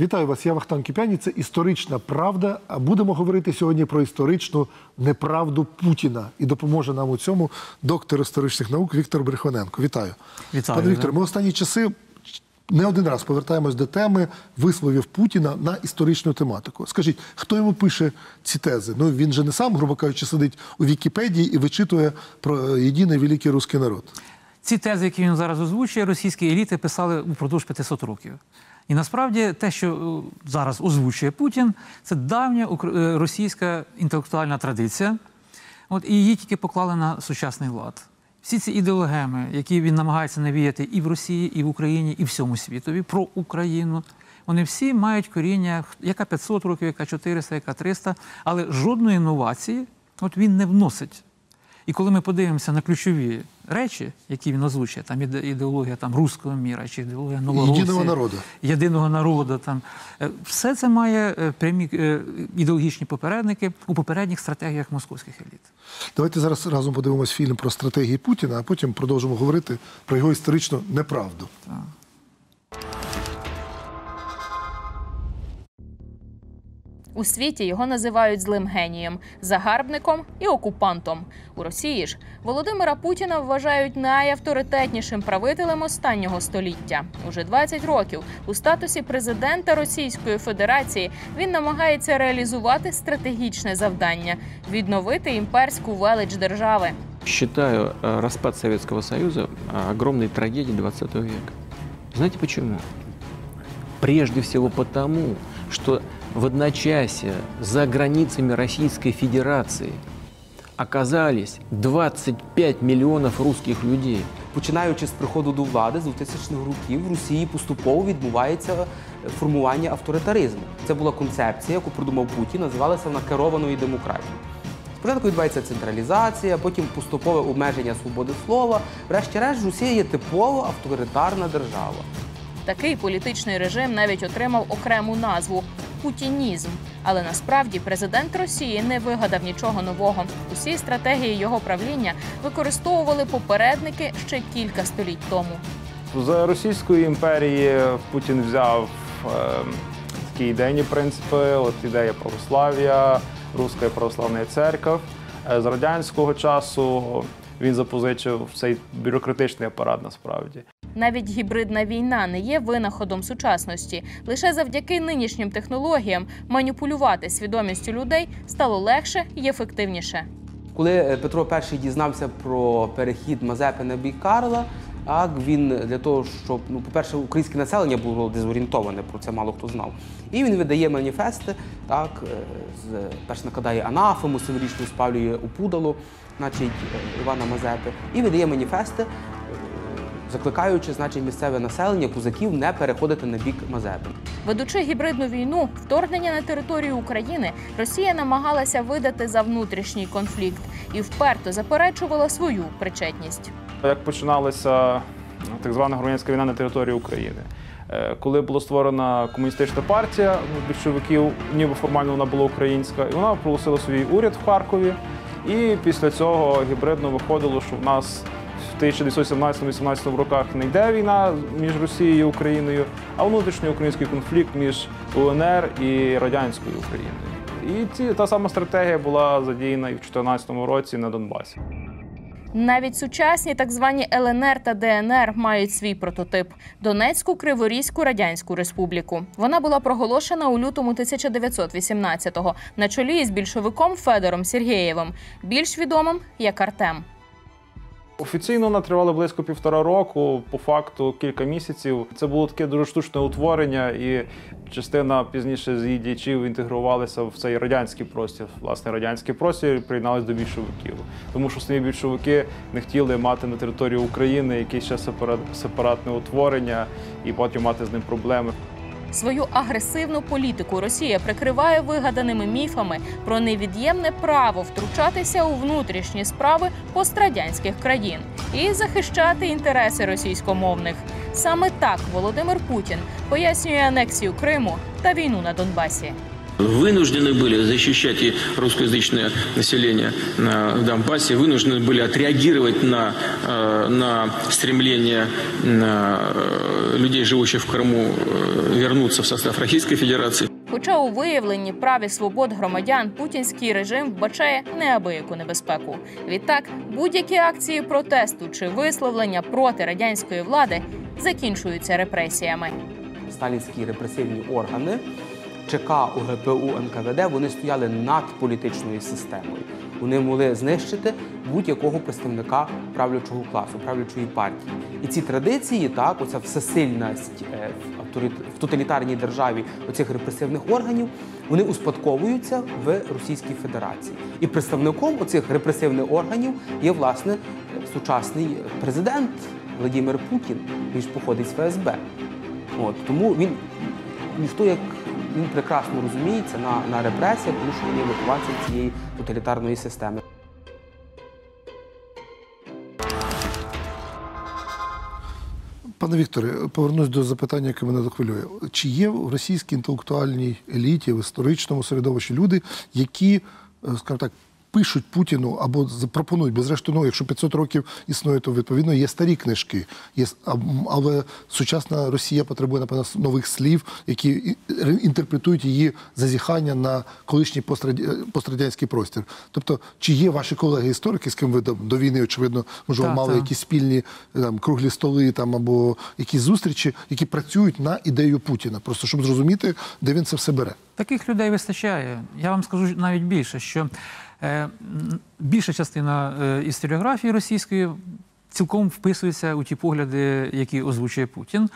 Вітаю вас, я Вахтан Кипяні. Це історична правда. А будемо говорити сьогодні про історичну неправду Путіна. І допоможе нам у цьому доктор історичних наук Віктор Брехоненко. Вітаю. Вітаю, Пане Віктор, ми останні часи не один раз повертаємось до теми висловів Путіна на історичну тематику. Скажіть, хто йому пише ці тези? Ну він же не сам, грубо кажучи, сидить у Вікіпедії і вичитує про єдиний великий русський народ. Ці тези, які він зараз озвучує, російські еліти писали упродовж 500 років. І насправді те, що е, зараз озвучує Путін, це давня е, російська інтелектуальна традиція. От, і її тільки поклали на сучасний лад. Всі ці ідеологеми, які він намагається навіяти і в Росії, і в Україні, і всьому світові про Україну, вони всі мають коріння, яка 500 років, яка 400, яка 300, але жодної інновації от він не вносить. І коли ми подивимося на ключові речі, які він озвучує, там ідеологія там, руського міра чи ідеологія Новоросії, Єдиного народу. єдиного народу, там, е, все це має е, прямі е, ідеологічні попередники у попередніх стратегіях московських еліт. Давайте зараз разом подивимось фільм про стратегії Путіна, а потім продовжимо говорити про його історичну неправду. У світі його називають злим генієм, загарбником і окупантом. У Росії ж Володимира Путіна вважають найавторитетнішим правителем останнього століття. Уже 20 років у статусі президента Російської Федерації він намагається реалізувати стратегічне завдання відновити імперську велич держави. Считаю э, распад Советского Союза э, огромной трагедией 20 века. Знаете почему? Прежде всего потому, что в одночасье за границами Российской Федерации оказались 25 миллионов русских людей. Починаючи з приходу до влади з 2000-х років в Росії поступово відбувається формування авторитаризму. Це була концепція, яку придумав Путін, називалася вона керованою демократією. Спочатку відбувається централізація, потім поступове обмеження свободи слова. Врешті-решт, Росія є типово авторитарна держава. Такий політичний режим навіть отримав окрему назву путінізм. Але насправді президент Росії не вигадав нічого нового. Усі стратегії його правління використовували попередники ще кілька століть тому. З Російської імперії Путін взяв е, такі ідейні принципи, от ідея православ'я, Руська православна церква. Е, З радянського часу він запозичив цей бюрократичний апарат насправді. Навіть гібридна війна не є винаходом сучасності. Лише завдяки нинішнім технологіям маніпулювати свідомістю людей стало легше і ефективніше. Коли е, Петро І дізнався про перехід Мазепи на бік Карла, так, він для того, щоб, ну, по-перше, українське населення було дезорієнтоване, про це мало хто знав. І він видає маніфести, так, е, перш накладає анафему, символічно спалює опудало, значить, е, Івана Мазепи, і видає маніфести, закликаючи значить, місцеве населення, козаків не переходити на бік Мазепи. Ведучи гібридну війну, вторгнення на територію України, Росія намагалася видати за внутрішній конфлікт і вперто заперечувала свою причетність. Як починалася ну, так звана громадянська війна на території України. Е, Коли була створена комуністична партія ну, більшовиків, ніби формально вона була українська, і вона проголосила свій уряд в Харкові. І після цього гібридно виходило, що в нас 1917-18 роках не йде війна між Росією і Україною, а внутрішньоукраїнський конфлікт між УНР і радянською Україною. І ці, та сама стратегія була задіяна і в 2014 році на Донбасі. Навіть сучасні так звані ЛНР та ДНР мають свій прототип Донецьку Криворізьку Радянську Республіку. Вона була проголошена у лютому 1918-го на чолі із більшовиком Федором Сергєєвим, більш відомим як Артем. Офіційно вона тривала близько півтора року, по факту кілька місяців. Це було таке дуже штучне утворення, і частина пізніше з її діячів інтегрувалися в цей радянський простір. Власне, радянський простір приєдналися до більшовиків. Тому що самі більшовики не хотіли мати на території України якесь ще сепара- сепаратне утворення і потім мати з ним проблеми. Свою агресивну політику Росія прикриває вигаданими міфами про невід'ємне право втручатися у внутрішні справи пострадянських країн і захищати інтереси російськомовних. Саме так Володимир Путін пояснює анексію Криму та війну на Донбасі. вынуждены были защищать и русскоязычное население на Донбассе, вынуждены были отреагировать на, э, на стремление э, людей, живущих в Крыму, э, вернуться в состав Российской Федерации. Хоча у виявленні прав і свобод громадян путінський режим вбачає неабияку небезпеку. Відтак, будь-які акції протесту чи висловлення проти радянської влади закінчуються репресіями. Сталінські репресивні органи ЧК УГПУ НКВД вони стояли над політичною системою. Вони могли знищити будь-якого представника правлячого класу, правлячої партії. І ці традиції, так, оця всесильність е, в тоталітарній державі оцих репресивних органів, вони успадковуються в Російській Федерації. І представником оцих репресивних органів є власне сучасний президент Владимир Путін. Він ж походить з ФСБ. От, тому він ніхто як він прекрасно розуміється на, на репресіях, тому що він є цієї тоталітарної системи. Пане Вікторе, повернусь до запитання, яке мене захвилює. Чи є в російській інтелектуальній еліті, в історичному середовищі люди, які, е, скажімо так, пишуть Путіну або запропонують, без решту, ну, якщо 500 років існує, то відповідно є старі книжки. Є, але сучасна Росія потребує, напевно, нових слів, які інтерпретують її зазіхання на колишній постраді- пострадянський простір. Тобто, чи є ваші колеги-історики, з ким ви до, війни, очевидно, можливо, Так, мали так. якісь спільні там, круглі столи там, або якісь зустрічі, які працюють на ідею Путіна, просто щоб зрозуміти, де він це все бере. Таких людей вистачає. Я вам скажу навіть більше, що е, більша частина е, історіографії російської цілком вписується у ті погляди, які озвучує Путін.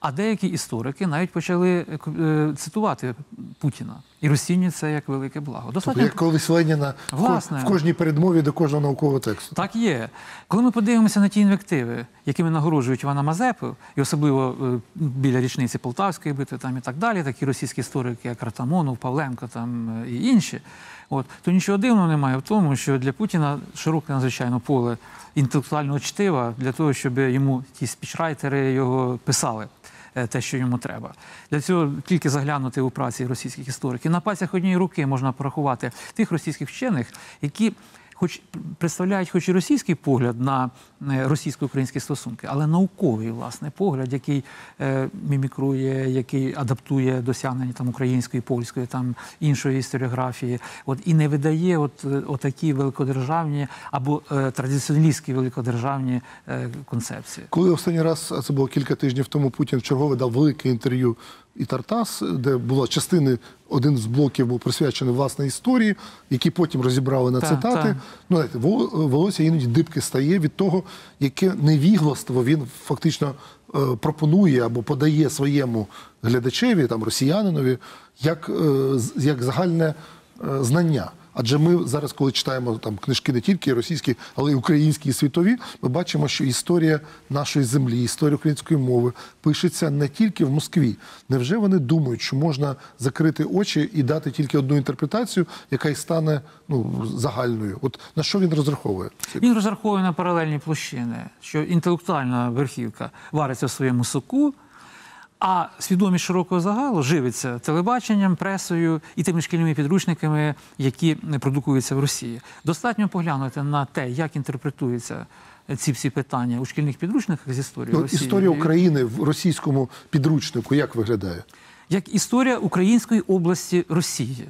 А деякі історики навіть почали е, е, цитувати Путіна і розцінюють це як велике благо. Тобто, як колись Леніна в Власне. в кожній передмові до кожного наукового тексту. Так є. Коли ми подивимося на ті інвективи, якими нагороджують Івана Мазепу, і особливо е, біля річниці Полтавської битви там і так далі, такі російські історики, як Ратамонов, Павленко там е, і інші, от, то нічого дивного немає в тому, що для Путіна широке надзвичайно поле інтелектуального чтива для того, щоб йому ті спічрайтери його писали. е, Те, що йому треба. Для цього тільки заглянути у праці російських істориків. На пальцях однієї руки можна порахувати тих російських вчених, які хоч представляють хоч і російський погляд на е, російсько-українські стосунки, але науковий власне погляд, який е, мімікрує, який адаптує досягнення там української, польської, там іншої історіографії, от і не видає от, е, отакі великодержавні або е, традиціоналістські великодержавні е, концепції. Коли останній раз, це було кілька тижнів тому, Путін чергове дав велике інтерв'ю і Тартас, де була частини, один з блоків був присвячений власне історії, які потім розібрали на та, цитати. Та. Ну, знаєте, волосся іноді дибки стає від того, яке невігластво він фактично е, пропонує або подає своєму глядачеві, там росіянинові, як, е, як загальне е, знання. Адже ми зараз, коли читаємо там книжки не тільки російські, але й українські і світові, ми бачимо, що історія нашої землі, історія української мови пишеться не тільки в Москві. Невже вони думають, що можна закрити очі і дати тільки одну інтерпретацію, яка й стане ну загальною? От на що він розраховує? Він розраховує на паралельні площини, що інтелектуальна верхівка вариться в своєму соку, а свідомість широкого загалу живиться телебаченням, пресою і тими шкільними підручниками, які продукуються в Росії. Достатньо поглянути на те, як інтерпретуються ці всі питання у шкільних підручниках з історії Ну, Росії. історія України в російському підручнику як виглядає? як історія української області Росії.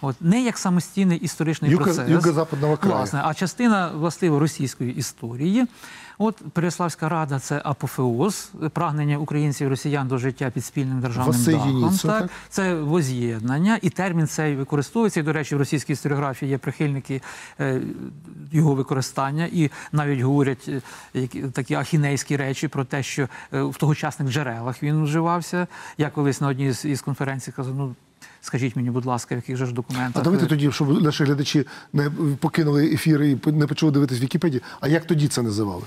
От не як самостійний історичний Юго- процес, юго-западного краю. власне, а частина властиво російської історії. От Переславська рада це апофеоз прагнення українців і росіян до життя під спільним державним дахом. Так? так? Це воз'єднання, і термін цей використовується. І, до речі, в російській історіографії є прихильники е, його використання, і навіть говорять е, такі ахінейські речі про те, що е, в тогочасних джерелах він вживався. Я колись на одній з із конференцій казав, ну. Скажіть мені, будь ласка, в яких же ж документах А давайте тоді, щоб наші глядачі не покинули ефір і не почали дивитись Вікіпедію. А як тоді це називали?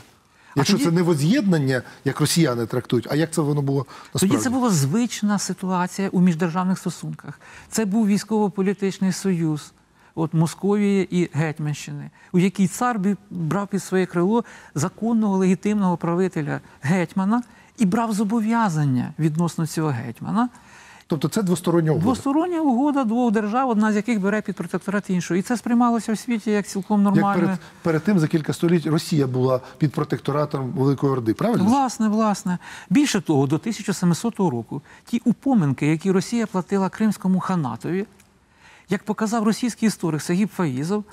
Якщо тоді- це не воз'єднання, як росіяни трактують, а як це воно було насправді? Тоді це була звична ситуація у міждержавних стосунках. Це був військово-політичний союз от Московії і Гетьманщини, у якій цар брав під своє крило законного легітимного правителя гетьмана і брав зобов'язання відносно цього гетьмана. Тобто це двостороння угода. Двостороння угода двох держав, одна з яких бере під протекторат іншу. І це сприймалося в світі як цілком Як перед, перед тим за кілька століть Росія була під протекторатом Великої Орди, правильно? Власне, власне. Більше того, до 1700 року ті упоминки, які Росія платила Кримському ханатові, як показав російський історик Сагіб Фаїзов,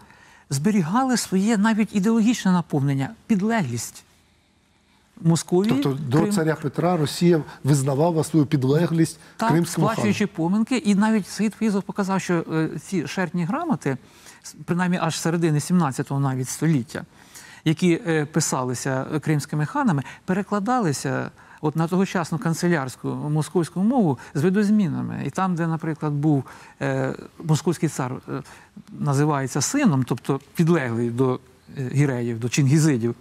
зберігали своє навіть ідеологічне наповнення, підлеглість Московії. Тобто до Крим- царя Петра Росія визнавала свою підлеглість так, кримському хану. сплачуючи поминки, і навіть Саїд Фаїзов показав, що е, ці шертні грамоти, принаймні аж середини 17-го навіть століття, які е, писалися кримськими ханами, перекладалися от на тогочасну канцелярську московську мову з видозмінами. І там, де, наприклад, був е, московський цар, е, називається сином, тобто підлеглий до е, гіреїв, до чингізидів,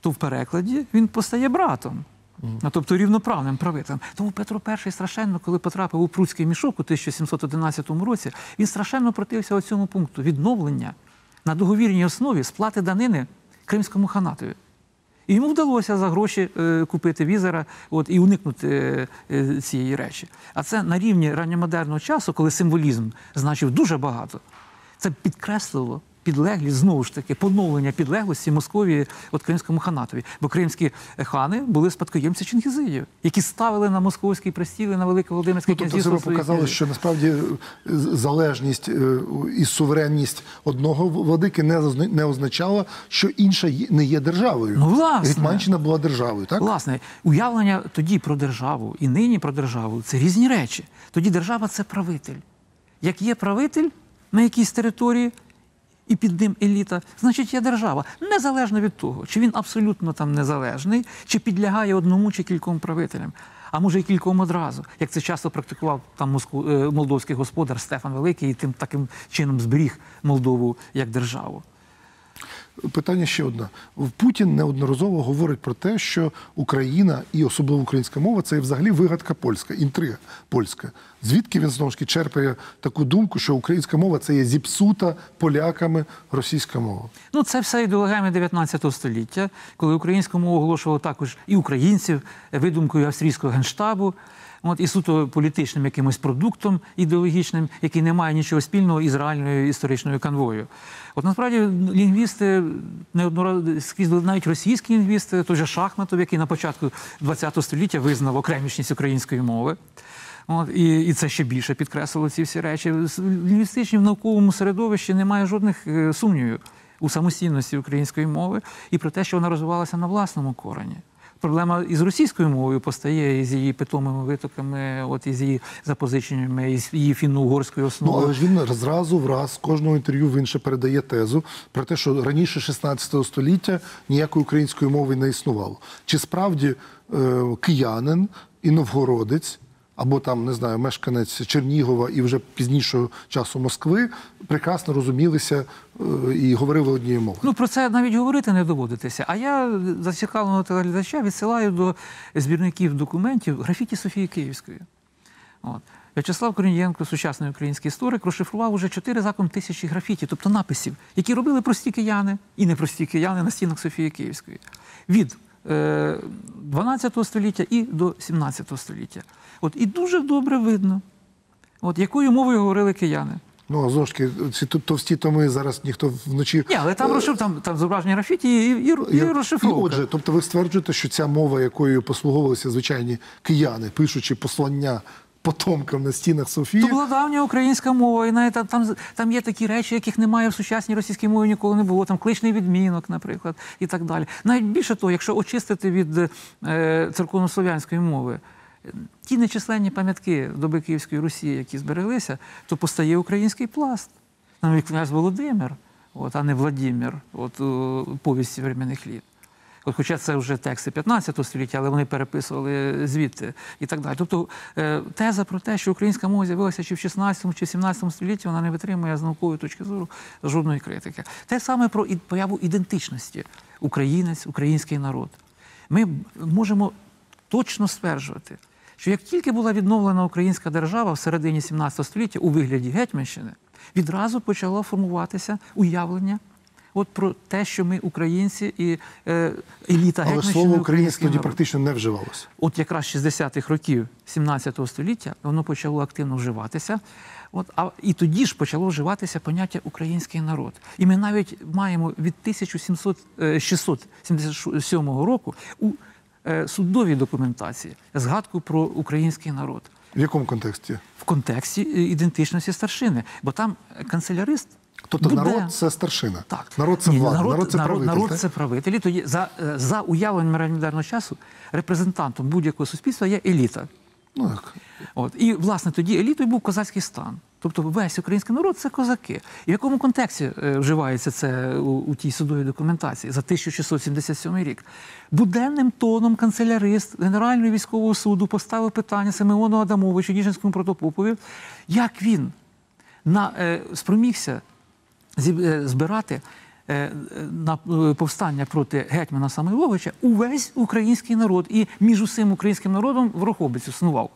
то в перекладі він постає братом. Ну, тобто рівноправним правителем. Тому Петро І страшенно, коли потрапив у Пруцький мішок у 1711 році, він страшенно протився цьому пункту відновлення на договірній основі сплати данини Кримському ханатові. І йому вдалося за гроші е, купити візера от, і уникнути е, е, цієї речі. А це на рівні ранньомодерного часу, коли символізм значив дуже багато, це підкреслило підлеглість, знову ж таки, поновлення підлеглості Московії от Кримському ханатові. Бо кримські хани були спадкоємці Чингізидів, які ставили на московський престіл і на Велике Володимирське Ну, тобто це князівство. ви показали, князів. що насправді е, залежність е, і суверенність одного владики не, озна- не означала, що інша не є державою. Ну, власне. Гетьманщина була державою, так? Власне, уявлення тоді про державу і нині про державу це різні речі. Тоді держава це правитель. Як є правитель на якійсь території, і під ним еліта, значить є держава. Незалежно від того, чи він абсолютно там незалежний, чи підлягає одному чи кільком правителям. А може і кільком одразу, як це часто практикував там моску- е, молдовський господар Стефан Великий, і тим таким чином зберіг Молдову як державу. Питання ще одне. Путін неодноразово говорить про те, що Україна і особливо українська мова це взагалі вигадка польська, інтрига польська. Звідки він знову ж таки черпає таку думку, що українська мова це є зіпсута поляками російська мова? Ну, це все ідеологеми 19 століття, коли українську мову оголошували також і українців видумкою австрійського генштабу, от, і суто політичним якимось продуктом ідеологічним, який не має нічого спільного із реальною історичною канвою. От насправді лінгвісти неодноразово скрізь навіть російські лінгвісти, той же Шахматов, який на початку ХХ століття визнав окремішність української мови. От, і, і це ще більше підкреслило ці всі речі. В лінгвістичній в науковому середовищі немає жодних е, сумнівів у самостійності української мови і про те, що вона розвивалася на власному корені. Проблема із російською мовою постає із її питомими витоками, от із її запозиченнями, із її фінно-угорської Ну, але ж він зразу враз кожного інтерв'ю він ще передає тезу про те, що раніше 16 століття ніякої української мови не існувало. Чи справді е, киянин і новгородець, або там, не знаю, мешканець Чернігова і вже пізнішого часу Москви прекрасно розумілися е, і говорили однією мовою? Ну, про це навіть говорити не доводитися. А я зацікавленого телеглядача відсилаю до збірників документів графіті Софії Київської. От. В'ячеслав Корнієнко, сучасний український історик, розшифрував уже чотири закон тисячі графіті, тобто написів, які робили прості кияни і непрості кияни на стінах Софії Київської. Від 12 століття і до 17 століття. От, і дуже добре видно, от, якою мовою говорили кияни. Ну, а знову ж таки, ці товсті томи зараз ніхто вночі. Ні, але там, розшиф, там, там зображення графіті і, і, і, І- розшифровка. І отже, тобто ви стверджуєте, що ця мова, якою послуговувалися звичайні кияни, пишучи послання потомкам на стінах Софії, То була давня українська мова, і навіть там, там, є такі речі, яких немає в сучасній російській мові ніколи не було. Там кличний відмінок, наприклад, і так далі. Навіть більше того, якщо очистити від е, церковнослов'янської мови. Ті нечисленні пам'ятки доби Київської Русі, які збереглися, то постає український пласт. Навіть князь Володимир, от, а не Владимир, от повісті временних літ. От, хоча це вже тексти 15 століття, але вони переписували звідти і так далі. Тобто е, теза про те, що українська мова з'явилася чи в 16 чи в 17 столітті, вона не витримує з наукової точки зору жодної критики. Те саме про появу ідентичності українець, український народ. Ми можемо точно стверджувати, що як тільки була відновлена українська держава в середині 17 століття у вигляді Гетьманщини, відразу почало формуватися уявлення от про те, що ми українці і е, еліта Але слово українець тоді практично не вживалося. От якраз 60-х років 17 століття воно почало активно вживатися. От, а, і тоді ж почало вживатися поняття український народ. І ми навіть маємо від 1677 року у е, судовій документації згадку про український народ В якому контексті? в контексті е, ідентичності старшини. Бо там канцелярист. Тобто буде- народ це старшина. так. Народ це Ні, влада, народ, народ це народ, правитель. народ так? це правителі. Тоді за, е, за уявленням радянського часу репрезентантом будь-якого суспільства є еліта. Ну, так. От. І, власне, тоді елітою був козацький стан. Тобто весь український народ це козаки. І в якому контексті е, вживається це у, у тій судовій документації за 1677 рік? Буденним тоном канцелярист Генерального військового суду поставив питання Симеону Адамовичу, Ніжинському протопопові, як він на, е, спромігся збирати е, е, на е, повстання проти гетьмана Самойловича увесь український народ. І між усім українським народом ворохобець існував.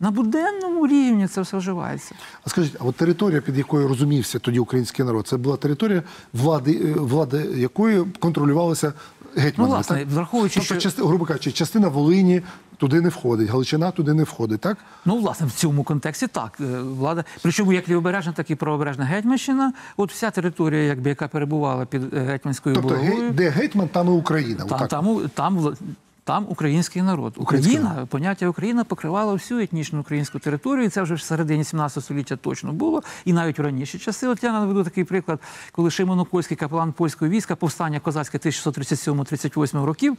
На буденному рівні це все вживається. А скажіть, а от територія, під якою розумівся тоді український народ, це була територія, влади, е, влади якої контролювалася гетьманами, Ну, власне, так? враховуючи, тобто, що- части- грубо кажучи, частина Волині туди не входить, Галичина туди не входить, так? Ну, власне, в цьому контексті так. Е, Влада, причому як лівобережна, так і правобережна Гетьманщина. От вся територія, якби, яка перебувала під е, гетьманською Тобто, булавою. ге- де гетьман, там і Україна. Там, там, там, там український народ. Український Україна, поняття Україна покривало всю етнічну українську територію. і Це вже в середині 17 століття точно було. І навіть в раніші часи. От я наведу такий приклад, коли Шимон Окольський, капелан польського війська, повстання козацьке 1637-38 років.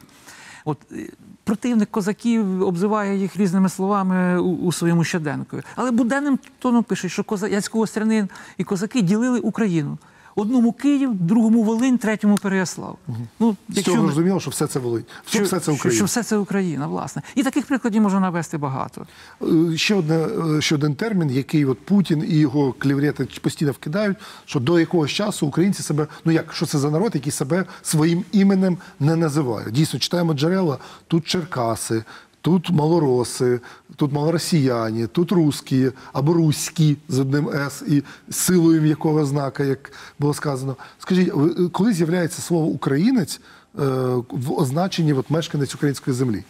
От е, противник козаків обзиває їх різними словами у, у своєму щоденку. Але буденним тоном пише, що коза, Яцького стрянин і козаки ділили Україну. Одному Київ, другому Волинь, третьому Переяслав. Ну, З цього зрозуміло, що все це Волинь. Що, все це що, Україна. що все це Україна, власне. І таких прикладів можна навести багато. Е, Ще, одне, е, ще один термін, який от Путін і його кліврети постійно вкидають, що до якогось часу українці себе, ну як, що це за народ, який себе своїм іменем не називає. Дійсно, читаємо джерела, тут Черкаси, тут малороси, тут малоросіяни, тут русські або руські з одним С і силою м'якого знака, як було сказано. Скажіть, коли з'являється слово українець е, в означенні от, мешканець української землі?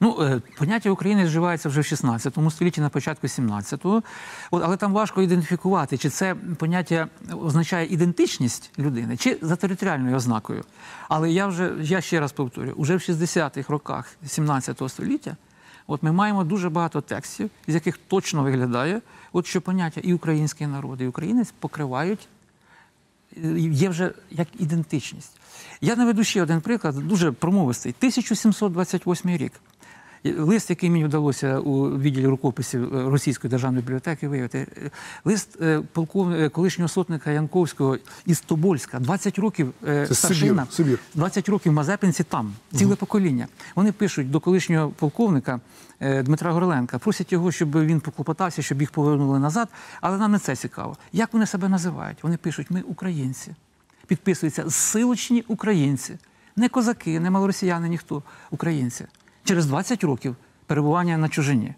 Ну, е, поняття України зживається вже в 16 столітті, на початку 17-го. От, але там важко ідентифікувати, чи це поняття означає ідентичність людини, чи за територіальною ознакою. Але я вже я ще раз повторю, уже в 60-х роках 17 століття от ми маємо дуже багато текстів, з яких точно виглядає, от що поняття і український народ, і українець покривають є вже як ідентичність. Я наведу ще один приклад, дуже промовистий. 1728 рік. Лист, який мені вдалося у відділі рукописів е, Російської державної бібліотеки виявити, е, лист е, полков... колишнього сотника Янковського із Тобольська, 20 років Це старшина, Сибір, Сибір. 20 років Мазепинці там, ціле покоління. Вони пишуть до колишнього полковника Дмитра Горленка, просять його, щоб він поклопотався, щоб їх повернули назад. Але нам не це цікаво. Як вони себе називають? Вони пишуть: ми українці. Підписуються зсилочні українці. Не козаки, не малоросіяни, ніхто. Українці. Через 20 років перебування на чужині.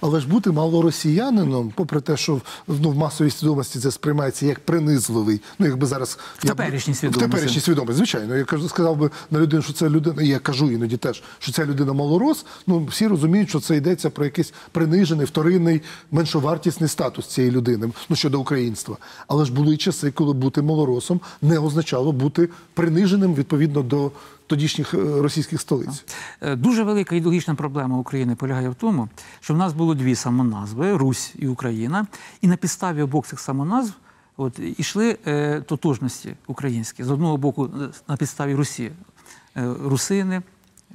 Але ж бути малоросіянином, попри те, що ну, в масовій свідомості це сприймається як принизливий. Ну, якби зараз В теперішній В теперішній свідомості, звичайно. Я кажу, сказав би на людину, що це людина, і я кажу іноді теж, що ця людина малорос. Ну всі розуміють, що це йдеться про якийсь принижений, вторинний, меншовартісний статус цієї людини, ну щодо українства. Але ж були часи, коли бути малоросом не означало бути приниженим відповідно до тодішніх е, російських столиць. Е, Дуже велика ідеологічна проблема України полягає в тому, що в нас було дві самоназви Русь і Україна, і на підставі обох цих самоназв от, ішли е, тотожності українські. З одного боку, е, на підставі Русі е, русини,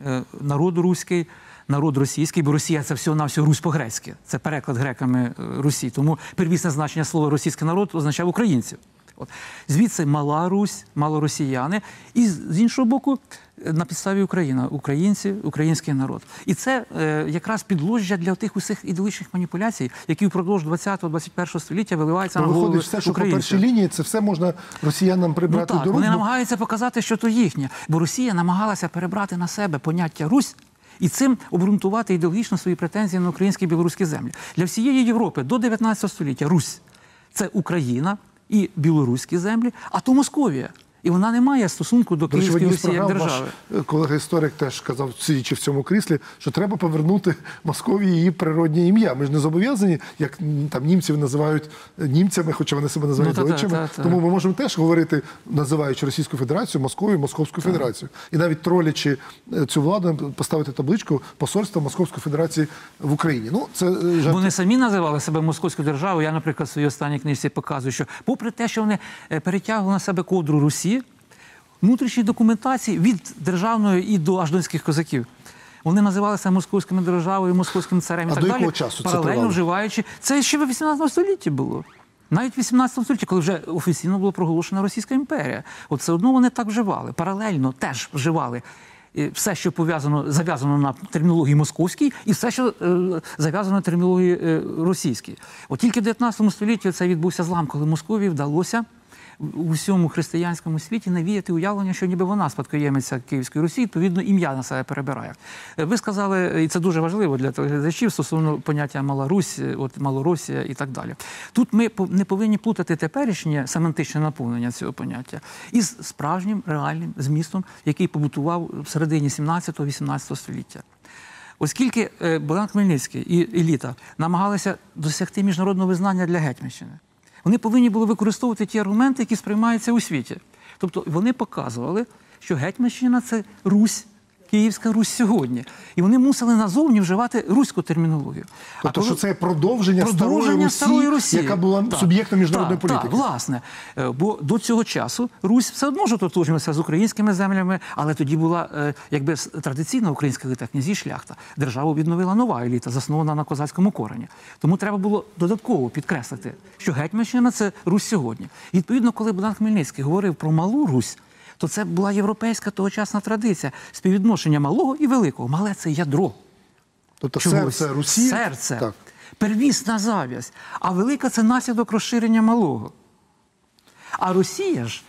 е, народ руський, народ російський, бо Росія це всього на всього Русь по-грецьки. Це переклад греками Русі. Тому первісне значення слова російський народ означав українців. От. Звідси мала Русь, малоросіяни, і з іншого боку, е, на підставі Україна, українці, український народ. І це е, якраз підложжя для тих усіх ідеологічних маніпуляцій, які впродовж 20-21 століття виливаються Ну, на голови виходить, все, що по першій лінії, це все можна росіянам Ну прибрати так, до рук. вони бо- намагаються показати, що то їхнє. Бо Росія намагалася перебрати на себе поняття Русь і цим обґрунтувати ідеологічно свої претензії на українські і білоруські землі. Для всієї Європи до 19 століття Русь це Україна і білоруські землі, а то Московія. І вона не має стосунку до речі, Київської як держави. ваш е, колега-історик теж казав, сидячи в цьому кріслі, що треба повернути Московії її природнє ім'я. Ми ж не зобов'язані, як там німців називають німцями, хоча вони себе називають Ну. Тому ми можемо теж говорити, називаючи Російську Федерацію, Московію, Московську Федерацію. І навіть тролячи е, цю владу, поставити табличку посольства Московської Федерації в Україні. Ну, це е, жарт. Вони самі називали себе московською державою. Я, наприклад, в своїй останній книжці показую, що попри те, що вони е, перетягували на себе ковдру Русі, внутрішні документації від державної і до аж донських козаків. Вони називалися московськими державою, московським царем і А так до далі, часу паралельно тривало? вживаючи. Це ще в 18 столітті було. Навіть в 18 столітті, коли вже офіційно була проголошена Російська імперія. От все одно вони так вживали. Паралельно теж вживали е, все, що пов'язано, зав'язано на термінології московській, і все, що е, зав'язано на термінології е, російській. От тільки в 19 столітті це відбувся злам, коли Московії вдалося у всьому християнському світі навіяти уявлення, що ніби вона спадкоємиця Київської Русі, відповідно, ім'я на себе перебирає. Е, Ви сказали, і це дуже важливо для телеглядачів стосовно поняття Мала Русь, е, от Малоросія і так далі. Тут ми не повинні плутати теперішнє семантичне наповнення цього поняття із справжнім реальним змістом, який побутував в середині 17-18 століття. Оскільки е, Богдан Хмельницький і еліта намагалися досягти міжнародного визнання для Гетьманщини, вони повинні були використовувати ті аргументи, які сприймаються у світі. Тобто вони показували, що Гетьманщина це Русь. Київська Русь сьогодні, і вони мусили назовні вживати руську термінологію. Тобто, що це продовження, продовження старої, Русі, яка була Так, суб'єктом міжнародної так, політики. Так, власне. Е, Бо до цього часу Русь все одно ж ототожнилася з українськими землями, але тоді була е, якби традиційна українська еліта, князі шляхта. Державу відновила нова еліта, заснована на козацькому корені. Тому треба було додатково підкреслити, що Гетьманщина це Русь сьогодні. І, відповідно, коли Богдан Хмельницький говорив про малу Русь. То це була європейська тогочасна традиція співвідношення малого і великого. Мале це ядро. Тобто Чогось. серце Русі. Серце. Так. Первісна зав'язь. А велика це наслідок розширення малого. А Росія ж,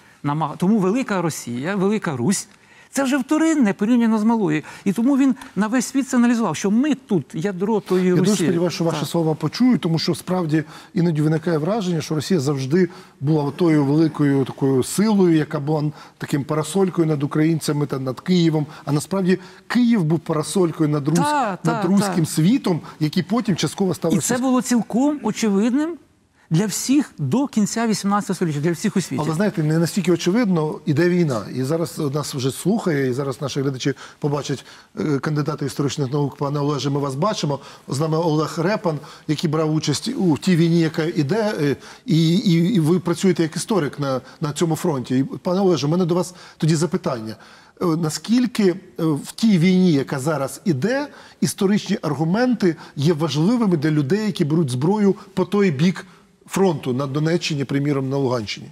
тому велика Росія, велика Русь, це вже вторинне порівняно з малою. І тому він на весь світ це аналізував, що ми тут ядро тої Я Русі. дуже сподіваюся, що ваші Так. слова почують, тому що справді іноді виникає враження, що Росія завжди була тою великою такою силою, яка була таким парасолькою над українцями та над Києвом. А насправді Київ був парасолькою над, Рус... Та, та, над руським та. світом, який потім частково став І це було цілком очевидним для всіх до кінця 18 століття, для всіх у світі. Але знаєте, не настільки очевидно, іде війна. І зараз нас вже слухає, і зараз наші глядачі побачать е, кандидата історичних наук, пане Олеже. Ми вас бачимо. З нами Олег Репан, який брав участь у тій війні, яка іде, е, і, і, і ви працюєте як історик на, на цьому фронті. І, пане Олеже, у мене до вас тоді запитання. Е, Наскільки в тій війні, яка зараз іде, історичні аргументи є важливими для людей, які беруть зброю по той бік фронту на Донеччині, приміром на Луганщині?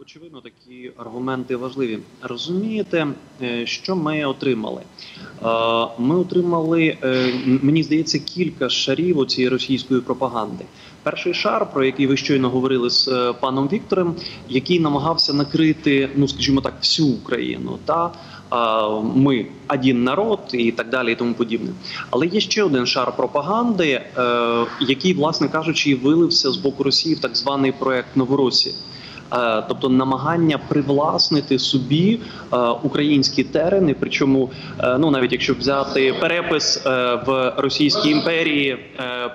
Очевидно, такі аргументи важливі. Розумієте, е, що ми отримали? Е, Ми отримали, е, мені здається, кілька шарів цієї російської пропаганди. Перший шар, про який ви щойно говорили з паном Віктором, який намагався накрити, ну скажімо так, всю Україну. Та ми один народ і так далі, і тому подібне. Але є ще один шар пропаганди, е, який, власне кажучи, вилився з боку Росії в так званий проект Новоросія. Е, тобто намагання привласнити собі е, українські терени. Причому, е, ну навіть якщо взяти перепис в Російській імперії,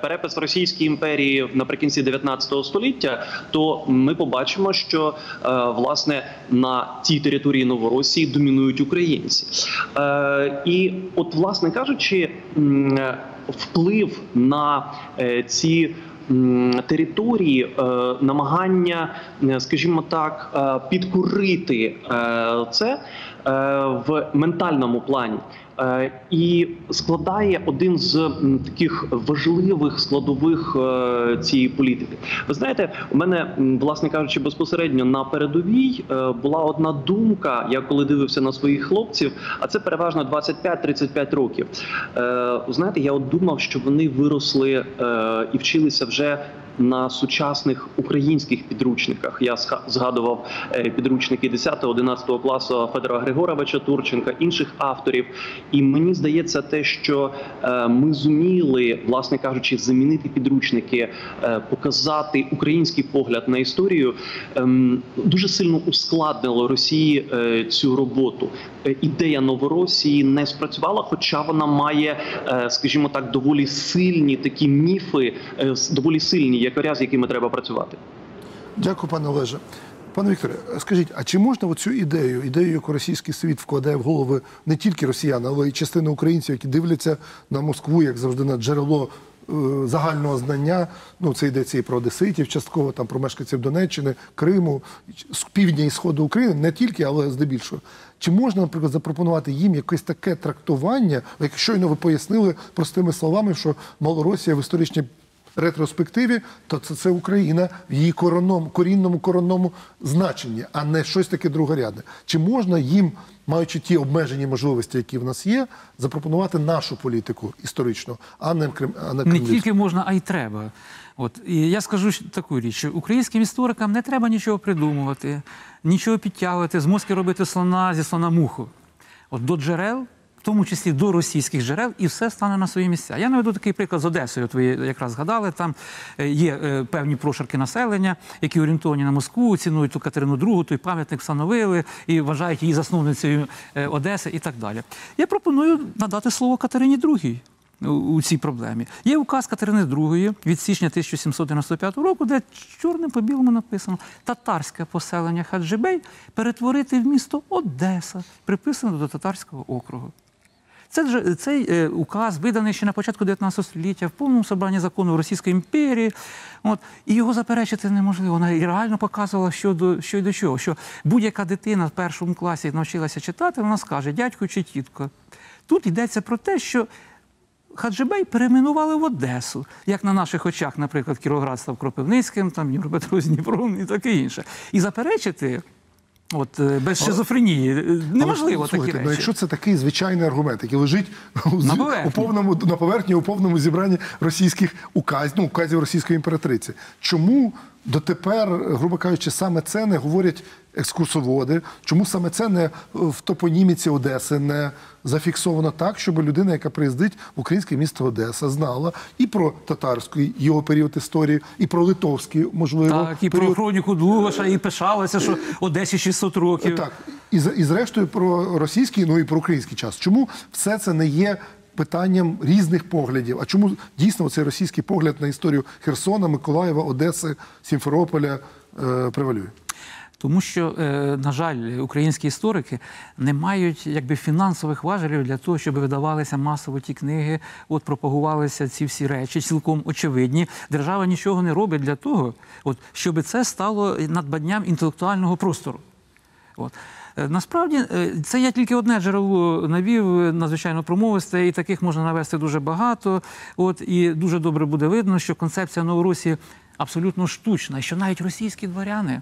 перепис в Російській імперії наприкінці 19 століття, то ми побачимо, що власне на цій території Новоросії домінують українці. І, от, власне кажучи, вплив на ці території, е, намагання, е, скажімо так, підкурити е, це е, в ментальному плані. Е, І складає один з таких важливих складових е, цієї політики. Ви знаєте, у мене, власне кажучи, безпосередньо на передовій е, була одна думка. Я коли дивився на своїх хлопців, а це переважно 25-35 років. Знаєте, я от думав, що вони виросли і вчилися вже на сучасних українських підручниках. Я згадував е, підручники 10-11 класу Федора Григоровича Турченка, інших авторів. І мені здається, те, що е, ми зуміли, власне кажучи, замінити підручники, е, показати український погляд на історію, ем, дуже сильно ускладнило Росії цю роботу. Е, Ідея Новоросії не спрацювала, хоча вона має, е, скажімо так, доволі сильні такі міфи, е, доволі сильні якоря, з якими треба працювати. Дякую, пане Олеже. Пане Вікторе, скажіть, а чи можна цю ідею, ідею, яку російський світ вкладає в голови не тільки росіян, але й частини українців, які дивляться на Москву, як завжди, на джерело загального знання. Ну, це йдеться і про одеситів, частково там про мешканців Донеччини, Криму, з півдня і сходу України, не тільки, але здебільшого. Чи можна, наприклад, запропонувати їм якесь таке трактування, як щойно ви пояснили простими словами, що Малоросія в історичній ретроспективі, то це, це Україна в її коронному, корінному коронному значенні, а не щось таке другорядне. Чи можна їм, маючи ті обмежені можливості, які в нас є, запропонувати нашу політику історичну, а не крем, а не Не тільки можна, а й треба. От і я скажу таку річ, що українським історикам не треба нічого придумувати, нічого підтягувати, з мозки робити слона зі слона муху. От до джерел, в тому числі до російських джерел, і все стане на свої місця. Я наведу такий приклад з Одесою. От ви якраз згадали, там е, є е, певні прошарки населення, які орієнтовані на Москву, цінують ту Катерину II, той пам'ятник встановили і вважають її засновницею е, Одеси і так далі. Я пропоную надати слово Катерині II у- цій проблемі. Є указ Катерини II від січня 1795 року, де чорним по білому написано татарське поселення Хаджибей перетворити в місто Одеса, приписане до татарського округу. Це ж- цей е, указ виданий ще на початку 19 століття в повному собранні закону Російської імперії. От, і його заперечити неможливо. Вона реально показувала, що до, що й до чого. Що будь-яка дитина в першому класі навчилася читати, вона скаже дядько чи тітко. Тут йдеться про те, що Хаджибей перейменували в Одесу, як на наших очах, наприклад, Кіровоград став Кропивницьким, там Дніпропетровськ Дніпром і таке інше. І заперечити. От е, без шизофренії е, неможливо такі слухайте, речі. Ну, якщо це такий звичайний аргумент, який лежить у, поверхні. у повному на поверхні у повному зібранні російських указів, ну, указів російської імператриці, чому дотепер, грубо кажучи, саме це не говорять екскурсоводи? Чому саме це не в топоніміці Одеси не зафіксовано так, щоб людина, яка приїздить в українське місто Одеса, знала і про татарський його період історії, і про литовський, можливо, Так, і про період хроніку Длугаша, і пишалася, що Одесі 600 років. так, і, і зрештою про російський, ну і про український час. Чому все це не є питанням різних поглядів? А чому дійсно цей російський погляд на історію Херсона, Миколаєва, Одеси, Сімферополя е, превалює? Тому що, е, на жаль, українські історики не мають якби фінансових важелів для того, щоб видавалися масово ті книги, от пропагувалися ці всі речі, цілком очевидні. Держава нічого не робить для того, от, щоб це стало надбанням інтелектуального простору. От. Е, Насправді е, це я тільки одне джерело навів, надзвичайно промовисте, і таких можна навести дуже багато. От, і дуже добре буде видно, що концепція Новоросії абсолютно штучна, що навіть російські дворяни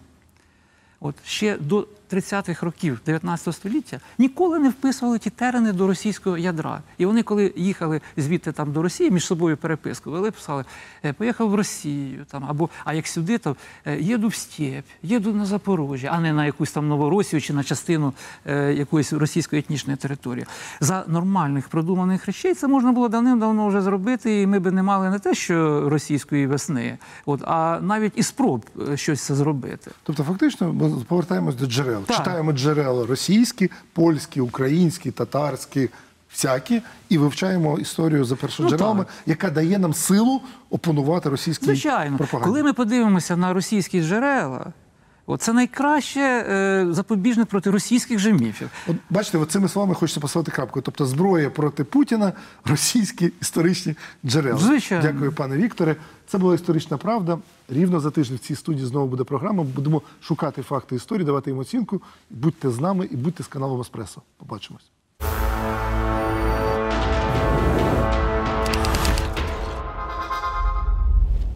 от ще до 30-х років 19 століття ніколи не вписували ті терени до російського ядра. І вони, коли їхали звідти там до Росії, між собою переписку вели, писали, е, поїхав в Росію, там, або а як сюди, то е, їду в степь, їду на Запорожжя, а не на якусь там Новоросію чи на частину е, якоїсь російської етнічної території. За нормальних продуманих речей це можна було давним-давно вже зробити, і ми би не мали не те, що російської весни, от, а навіть і спроб е, щось це зробити. Тобто, фактично, ми повертаємось до джерел. Так. Читаємо джерела російські, польські, українські, татарські, всякі, і вивчаємо історію за першоджерелами, ну, яка дає нам силу опонувати російській Звичайно, пропаганді. коли ми подивимося на російські джерела, це найкраще е, запобіжник проти російських же міфів. От бачите, от цими словами хочеться поставити крапку. Тобто зброя проти Путіна, російські історичні джерела. Звичайно. Дякую, пане Вікторе. Це була історична правда. Рівно за тиждень в цій студії знову буде програма. Будемо шукати факти історії, давати їм оцінку. Будьте з нами і будьте з каналом Еспресо. Побачимось.